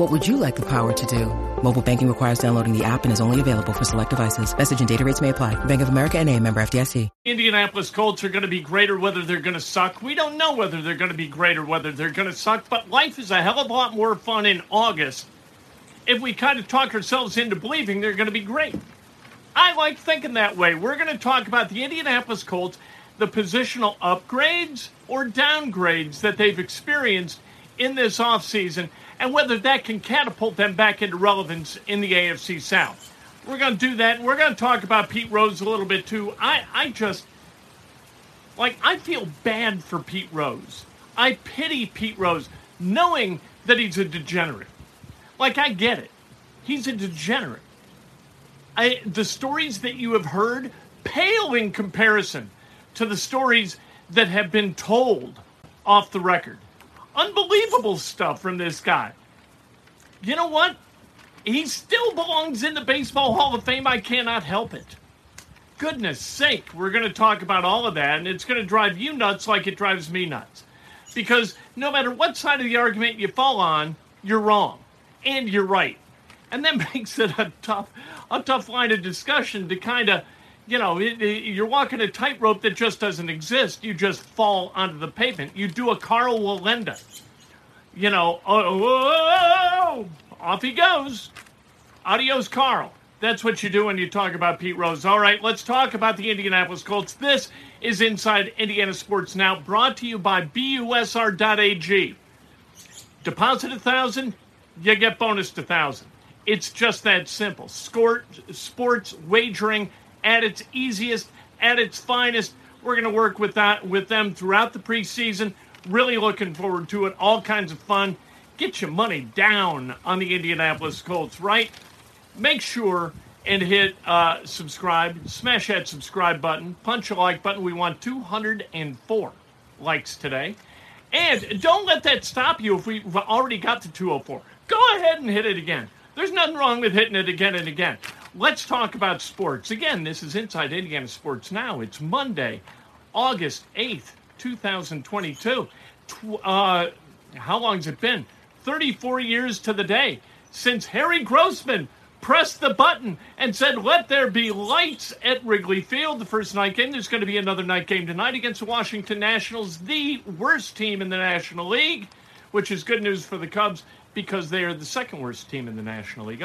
What would you like the power to do? Mobile banking requires downloading the app and is only available for select devices. Message and data rates may apply. Bank of America and a member FDIC. Indianapolis Colts are going to be great or whether they're going to suck. We don't know whether they're going to be great or whether they're going to suck, but life is a hell of a lot more fun in August if we kind of talk ourselves into believing they're going to be great. I like thinking that way. We're going to talk about the Indianapolis Colts, the positional upgrades or downgrades that they've experienced in this offseason, and whether that can catapult them back into relevance in the AFC South. We're going to do that. We're going to talk about Pete Rose a little bit too. I, I just, like, I feel bad for Pete Rose. I pity Pete Rose, knowing that he's a degenerate. Like, I get it. He's a degenerate. I, the stories that you have heard pale in comparison to the stories that have been told off the record. Unbelievable stuff from this guy. You know what? He still belongs in the Baseball Hall of Fame. I cannot help it. Goodness sake, we're going to talk about all of that, and it's going to drive you nuts like it drives me nuts. Because no matter what side of the argument you fall on, you're wrong. And you're right. And that makes it a tough, a tough line of discussion to kind of, you know, you're walking a tightrope that just doesn't exist. You just fall onto the pavement. You do a Karl Wallenda. You know, oh, oh, oh, off he goes. Adios, Karl. That's what you do when you talk about Pete Rose. All right, let's talk about the Indianapolis Colts. This is Inside Indiana Sports Now, brought to you by BUSR.ag. Deposit a thousand, you get bonus to thousand. It's just that simple. Sport, sports wagering at its easiest, at its finest. We're going to work with that with them throughout the preseason. Really looking forward to it. All kinds of fun. Get your money down on the Indianapolis Colts, right? Make sure and hit uh, subscribe. Smash that subscribe button. Punch a like button. We want 204 likes today. And don't let that stop you if we've already got to 204. Go ahead and hit it again. There's nothing wrong with hitting it again and again. Let's talk about sports. Again, this is Inside Indiana Sports Now. It's Monday, August 8th, 2022. Uh, how long's it been? 34 years to the day since Harry Grossman pressed the button and said, Let there be lights at Wrigley Field. The first night game. There's going to be another night game tonight against the Washington Nationals, the worst team in the National League, which is good news for the Cubs because they are the second worst team in the National League.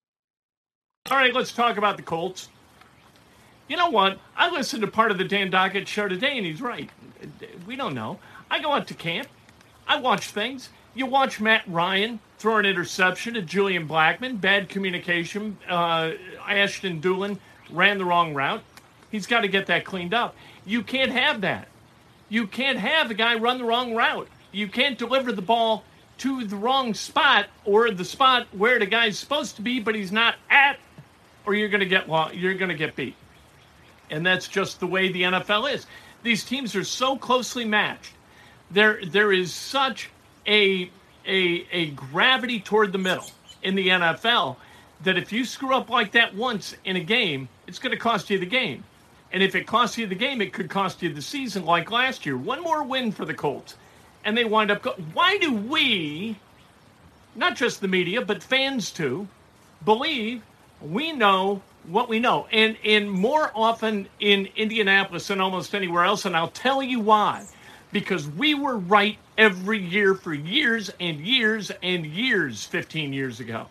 All right, let's talk about the Colts. You know what? I listened to part of the Dan Dakich show today, and he's right. We don't know. I go out to camp. I watch things. You watch Matt Ryan throw an interception to Julian Blackmon. Bad communication. Uh, Ashton Dulin ran the wrong route. He's got to get that cleaned up. You can't have that. You can't have a guy run the wrong route. You can't deliver the ball to the wrong spot or the spot where the guy's supposed to be, but he's not at, or you're going to get you're going to get beat. And that's just the way the NFL is. These teams are so closely matched. There there is such a a a gravity toward the middle in the NFL that if you screw up like that once in a game, it's going to cost you the game. And if it costs you the game, it could cost you the season like last year. One more win for the Colts. And they wind up. Go- Why do we, not just the media, but fans too, believe we know what we know? And, and more often in Indianapolis than almost anywhere else. And I'll tell you why. Because we were right every year for years and years and years 15 years ago.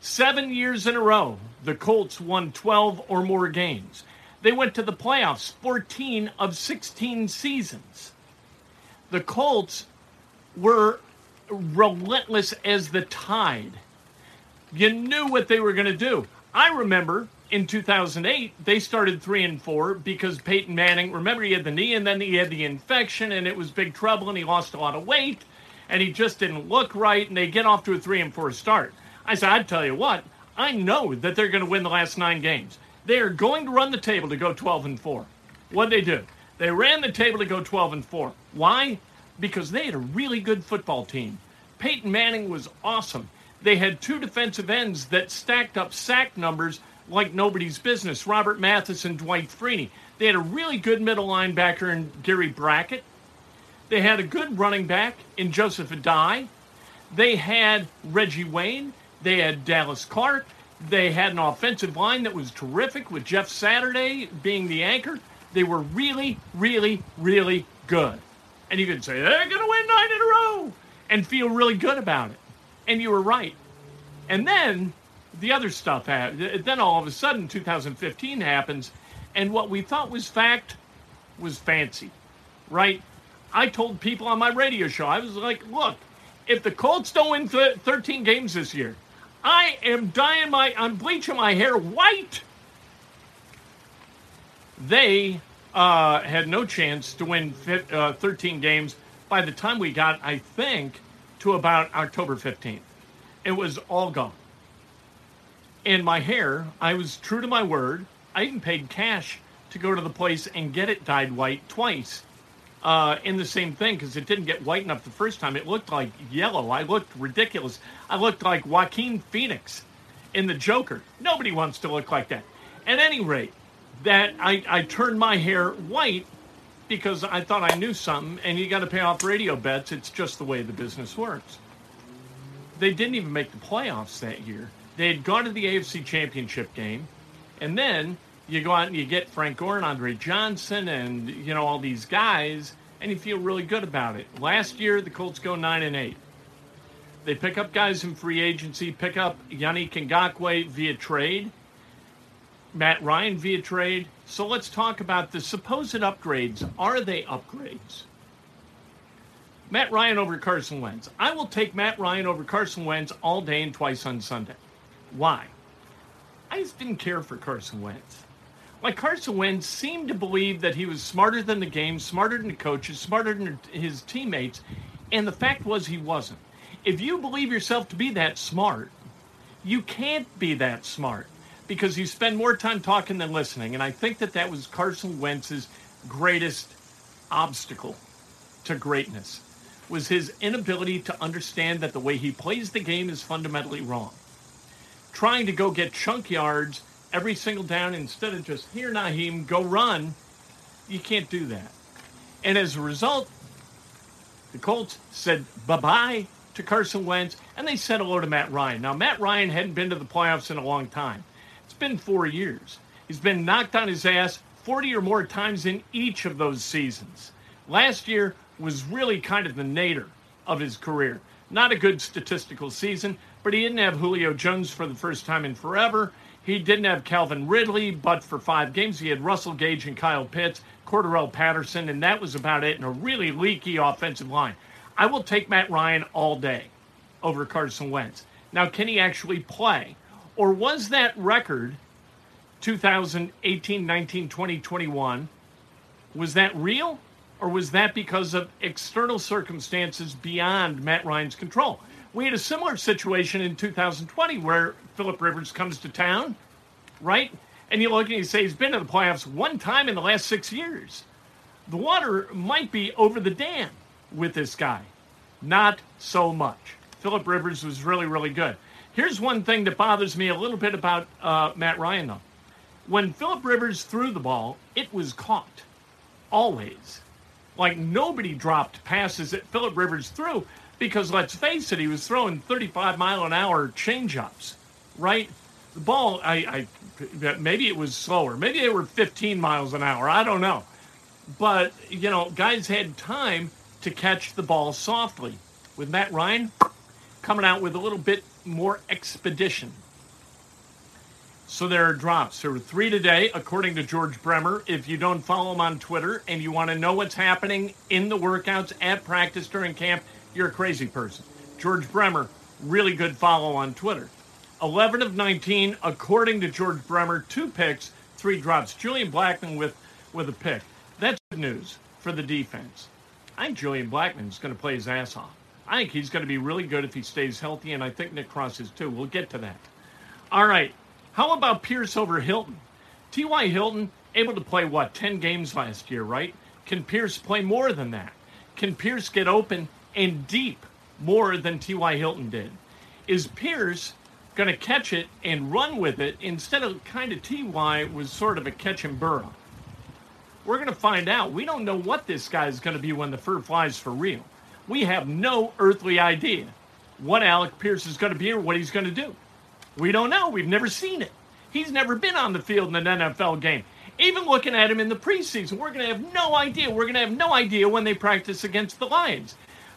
Seven years in a row, the Colts won 12 or more games. They went to the playoffs 14 of 16 seasons. The Colts were relentless as the tide. You knew what they were going to do. I remember in 2008 they started 3 and 4 because Peyton Manning, remember he had the knee and then he had the infection and it was big trouble and he lost a lot of weight and he just didn't look right and they get off to a 3 and 4 start. I said, I'd tell you what, I know that they're going to win the last 9 games. They are going to run the table to go 12 and 4. What they do? They ran the table to go 12 and 4. Why? Because they had a really good football team. Peyton Manning was awesome. They had two defensive ends that stacked up sack numbers like nobody's business Robert Mathis and Dwight Freeney. They had a really good middle linebacker in Gary Brackett. They had a good running back in Joseph Addai. They had Reggie Wayne. They had Dallas Clark. They had an offensive line that was terrific with Jeff Saturday being the anchor. They were really, really, really good. And you could say, they're going to win nine in a row and feel really good about it. And you were right. And then the other stuff happened. Then all of a sudden, 2015 happens. And what we thought was fact was fancy, right? I told people on my radio show, I was like, look, if the Colts don't win th- 13 games this year, I am dyeing my, I'm bleaching my hair white. They uh, had no chance to win fi- uh, 13 games by the time we got, I think, to about October 15th. It was all gone. And my hair, I was true to my word. I even paid cash to go to the place and get it dyed white twice uh, in the same thing because it didn't get white enough the first time. It looked like yellow. I looked ridiculous. I looked like Joaquin Phoenix in The Joker. Nobody wants to look like that. At any rate, that I, I turned my hair white because I thought I knew something, and you got to pay off radio bets. It's just the way the business works. They didn't even make the playoffs that year. They had gone to the AFC Championship game, and then you go out and you get Frank Gore and Andre Johnson and you know all these guys, and you feel really good about it. Last year, the Colts go nine and eight. They pick up guys in free agency, pick up Yannick Ngakoue via trade, Matt Ryan via trade. So let's talk about the supposed upgrades. Are they upgrades? Matt Ryan over Carson Wentz. I will take Matt Ryan over Carson Wentz all day and twice on Sunday. Why? I just didn't care for Carson Wentz. Like Carson Wentz seemed to believe that he was smarter than the game, smarter than the coaches, smarter than his teammates, and the fact was he wasn't. If you believe yourself to be that smart, you can't be that smart because you spend more time talking than listening. And I think that that was Carson Wentz's greatest obstacle to greatness was his inability to understand that the way he plays the game is fundamentally wrong. Trying to go get chunk yards every single down instead of just here, Nyheim, go run, you can't do that. And as a result, the Colts said bye bye to Carson Wentz and they said hello to Matt Ryan. Now, Matt Ryan hadn't been to the playoffs in a long time. Been four years. He's been knocked on his ass 40 or more times in each of those seasons. Last year was really kind of the nadir of his career. Not a good statistical season, but he didn't have Julio Jones for the first time in forever. He didn't have Calvin Ridley, but for five games he had Russell Gage and Kyle Pitts, Cordarrelle Patterson, and that was about it, and a really leaky offensive line. I will take Matt Ryan all day over Carson Wentz. Now, can he actually play? Or was that record 2018, 19, 20, 21? Was that real? Or was that because of external circumstances beyond Matt Ryan's control? We had a similar situation in 2020 where Philip Rivers comes to town, right? And you look and you say he's been to the playoffs one time in the last six years. The water might be over the dam with this guy. Not so much. Philip Rivers was really, really good. Here's one thing that bothers me a little bit about uh, Matt Ryan, though. When Philip Rivers threw the ball, it was caught. Always. Like nobody dropped passes that Philip Rivers threw because let's face it, he was throwing 35 mile an hour changeups, right? The ball, I, I maybe it was slower. Maybe they were 15 miles an hour. I don't know. But, you know, guys had time to catch the ball softly. With Matt Ryan coming out with a little bit more expedition. So there are drops. There were three today, according to George Bremer. If you don't follow him on Twitter and you want to know what's happening in the workouts at practice during camp, you're a crazy person. George Bremer, really good follow on Twitter. 11 of 19, according to George Bremer, two picks, three drops. Julian Blackmon with, with a pick. That's good news for the defense. I think Julian Blackmon's going to play his ass off. I think he's going to be really good if he stays healthy, and I think Nick Cross is too. We'll get to that. All right. How about Pierce over Hilton? T.Y. Hilton able to play, what, 10 games last year, right? Can Pierce play more than that? Can Pierce get open and deep more than T.Y. Hilton did? Is Pierce going to catch it and run with it instead of kind of T.Y. was sort of a catch and burrow? We're going to find out. We don't know what this guy is going to be when the fur flies for real. We have no earthly idea what Alec Pierce is going to be or what he's going to do. We don't know. We've never seen it. He's never been on the field in an NFL game. Even looking at him in the preseason, we're going to have no idea. We're going to have no idea when they practice against the Lions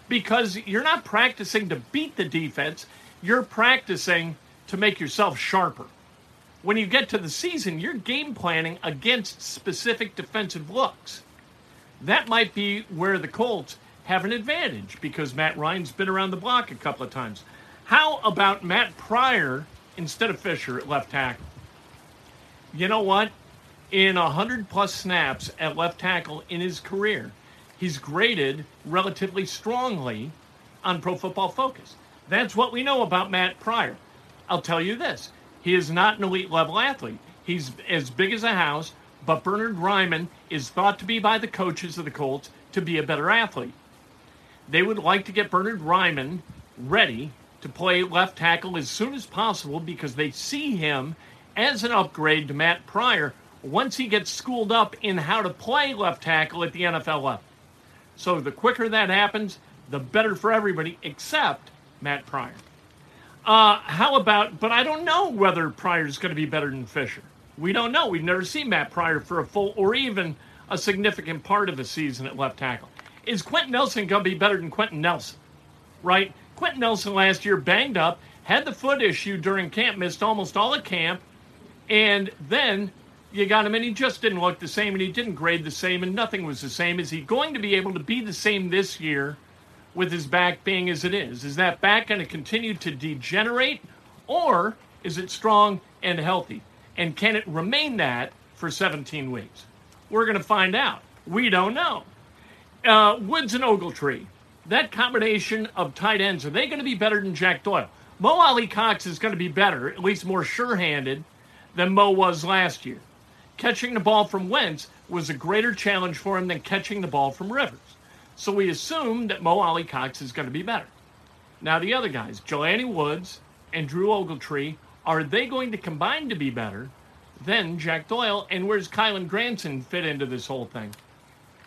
because you're not practicing to beat the defense, you're practicing to make yourself sharper when you get to the season, you're game planning against specific defensive looks. That might be where the Colts have an advantage because Matt Ryan's been around the block a couple of times. How about Matt Pryor instead of Fisher at left tackle? You know what? In 100 plus snaps at left tackle in his career, he's graded relatively strongly on Pro Football Focus. That's what we know about Matt Pryor. I'll tell you this he is not an elite level athlete. He's as big as a house, but Bernard Raimann is thought to be by the coaches of the Colts to be a better athlete. They would like to get Bernard Raimann ready to play left tackle as soon as possible because they see him as an upgrade to Matt Pryor once he gets schooled up in how to play left tackle at the NFL level. So the quicker that happens, the better for everybody except Matt Pryor. Uh, how about, but I don't know whether Pryor is going to be better than Fisher. We don't know. We've never seen Matt Pryor for a full or even a significant part of a season at left tackle. Is Quenton Nelson going to be better than Quenton Nelson? Right? Quenton Nelson last year banged up, had the foot issue during camp, missed almost all of camp, and then you got him and he just didn't look the same and he didn't grade the same and nothing was the same. Is he going to be able to be the same this year with his back being as it is? Is that back going to continue to degenerate or is it strong and healthy? And can it remain that for 17 weeks? We're going to find out. We don't know. Uh, Woods and Ogletree, that combination of tight ends, are they going to be better than Jack Doyle? Mo Alie-Cox is going to be better, at least more sure handed, than Mo was last year. Catching the ball from Wentz was a greater challenge for him than catching the ball from Rivers. So we assume that Mo Alie-Cox is going to be better. Now, the other guys, Jelani Woods and Drew Ogletree, are they going to combine to be better than Jack Doyle? And where's Kylen Granson fit into this whole thing?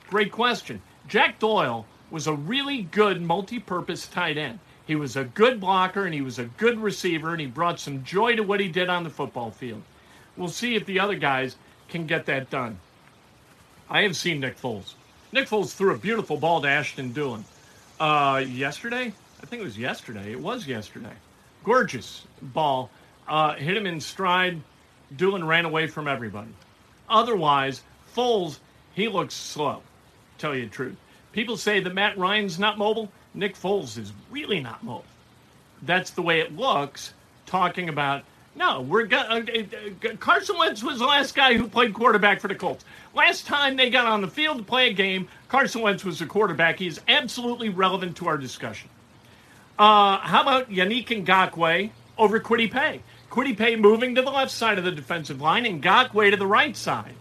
Great question. Jack Doyle was a really good multi purpose tight end. He was a good blocker and he was a good receiver and he brought some joy to what he did on the football field. We'll see if the other guys can get that done. I have seen Nick Foles. Nick Foles threw a beautiful ball to Ashton Dulin uh, yesterday. I think it was yesterday. It was yesterday. Gorgeous ball. Uh, hit him in stride. Dulin ran away from everybody. Otherwise, Foles, he looks slow, tell you the truth. People say that Matt Ryan's not mobile. Nick Foles is really not mobile. That's the way it looks, talking about no, we're got, uh, uh, Carson Wentz was the last guy who played quarterback for the Colts. Last time they got on the field to play a game, Carson Wentz was the quarterback. He is absolutely relevant to our discussion. Uh, how about Yannick Ngakoue over Kwity Paye? Kwity Paye moving to the left side of the defensive line and Ngakoue to the right side.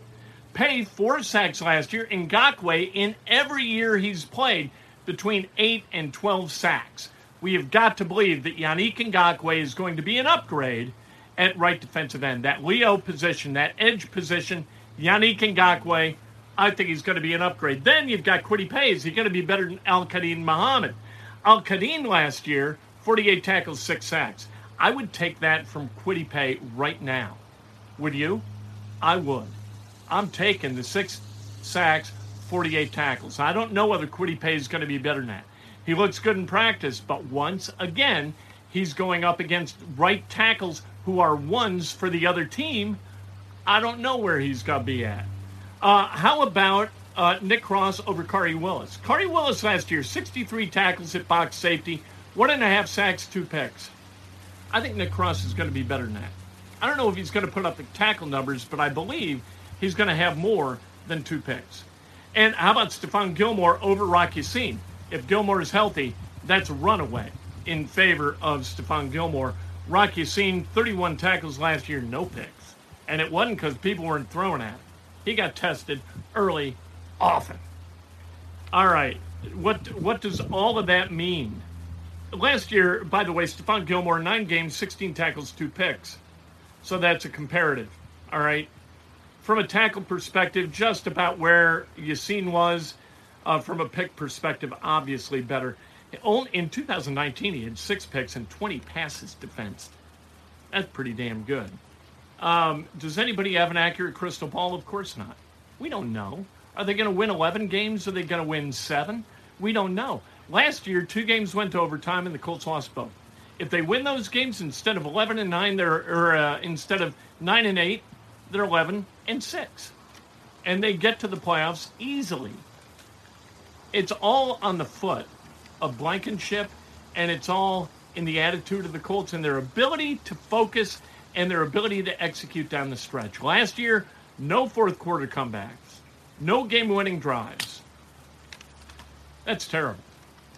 Paye four sacks last year, and Ngakoue in every year he's played between eight and twelve sacks. We have got to believe that Yannick Ngakoue is going to be an upgrade at right defensive end. That Leo position, that edge position, Yannick Ngakoue, I think he's going to be an upgrade. Then you've got Kwity Paye. Is he going to be better than Al-Quadin Muhammad? Al-Quadin last year, 48 tackles, 6 sacks. I would take that from Kwity Paye right now. Would you? I would. I'm taking the 6 sacks, 48 tackles. I don't know whether Kwity Paye is going to be better than that. He looks good in practice, but once again, he's going up against right tackles who are ones for the other team. I don't know where he's going to be at. Uh, how about uh, Nick Cross over Khari Willis? Khari Willis last year, 63 tackles at box safety, one and a half sacks, two picks. I think Nick Cross is going to be better than that. I don't know if he's going to put up the tackle numbers, but I believe he's going to have more than two picks. And how about Stephon Gilmore over Rocky Ya-Sin? If Gilmore is healthy, that's runaway in favor of Stephon Gilmore. Rocky Ya-Sin, 31 tackles last year, no picks. And it wasn't because people weren't throwing at him. He got tested early, often. All right. What what does all of that mean? Last year, by the way, Stephon Gilmore, nine games, 16 tackles, two picks. So that's a comparative. All right. From a tackle perspective, just about where Ya-Sin was. Uh, from a pick perspective, obviously better. In 2019, he had six picks and 20 passes defensed. That's pretty damn good. Um, does anybody have an accurate crystal ball? Of course not. We don't know. Are they going to win 11 games? Are they going to win seven? We don't know. Last year, two games went to overtime and the Colts lost both. If they win those games instead of 11 and 9, they're or uh, instead of 9 and 8, they're 11 and 6. And they get to the playoffs easily. It's all on the foot of Blankenship and it's all in the attitude of the Colts and their ability to focus and their ability to execute down the stretch. Last year, no fourth quarter comebacks, no game winning drives. That's terrible.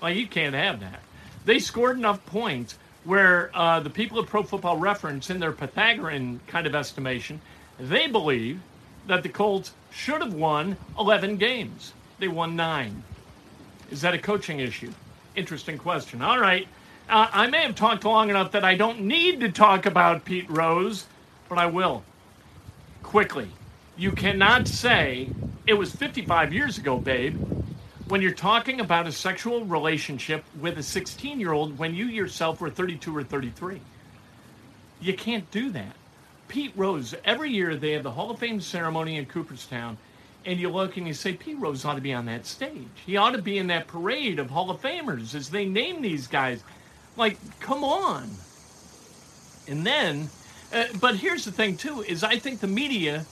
Like, you can't have that. They scored enough points where uh, the people at Pro Football Reference, in their Pythagorean kind of estimation, they believe that the Colts should have won 11 games. They won nine. Is that a coaching issue? Interesting question. All right. Uh, I may have talked long enough that I don't need to talk about Pete Rose, but I will. Quickly. You cannot say it was 55 years ago, babe, when you're talking about a sexual relationship with a 16 year old when you yourself were 32 or 33. You can't do that. Pete Rose, every year they have the Hall of Fame ceremony in Cooperstown, and you look and you say, Pete Rose ought to be on that stage. He ought to be in that parade of Hall of Famers as they name these guys. Like, come on. And then, uh, but here's the thing too: is I think the media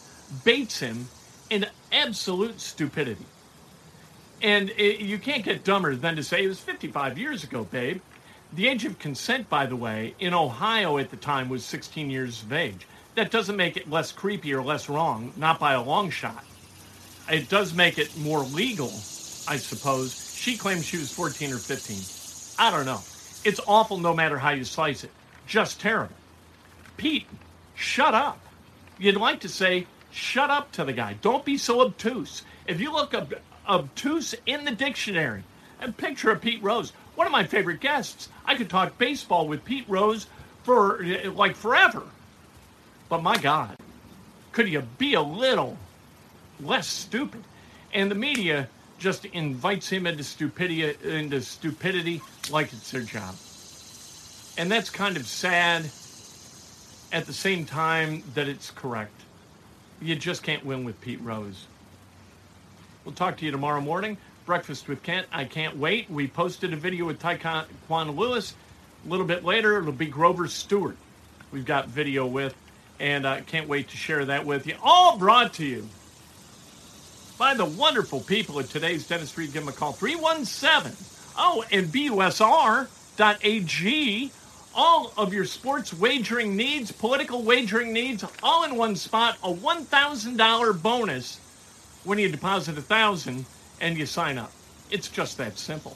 baits him in absolute stupidity. And it, you can't get dumber than to say it was 55 years ago, babe. The age of consent, by the way, in Ohio at the time was 16 years of age. That doesn't make it less creepy or less wrong, not by a long shot. It does make it more legal, I suppose. She claims she was 14 or 15. I don't know. It's awful no matter how you slice it. Just terrible. Pete, shut up. You'd like to say, shut up to the guy. Don't be so obtuse. If you look up obtuse in the dictionary and picture of Pete Rose, one of my favorite guests, I could talk baseball with Pete Rose for like forever. But my God, could you be a little less stupid? And the media just invites him into stupidity, into stupidity like it's their job. And that's kind of sad at the same time that it's correct. You just can't win with Pete Rose. We'll talk to you tomorrow morning. Breakfast with Kent. I can't wait. We posted a video with Tyquan Lewis. A little bit later, it'll be Grover Stewart. We've got video with, and I can't wait to share that with you. All brought to you by the wonderful people at today's dentistry. Give them a call 317. Oh, and BUSR.ag. All of your sports wagering needs, political wagering needs, all in one spot. A $1,000 bonus when you deposit a thousand and you sign up. It's just that simple.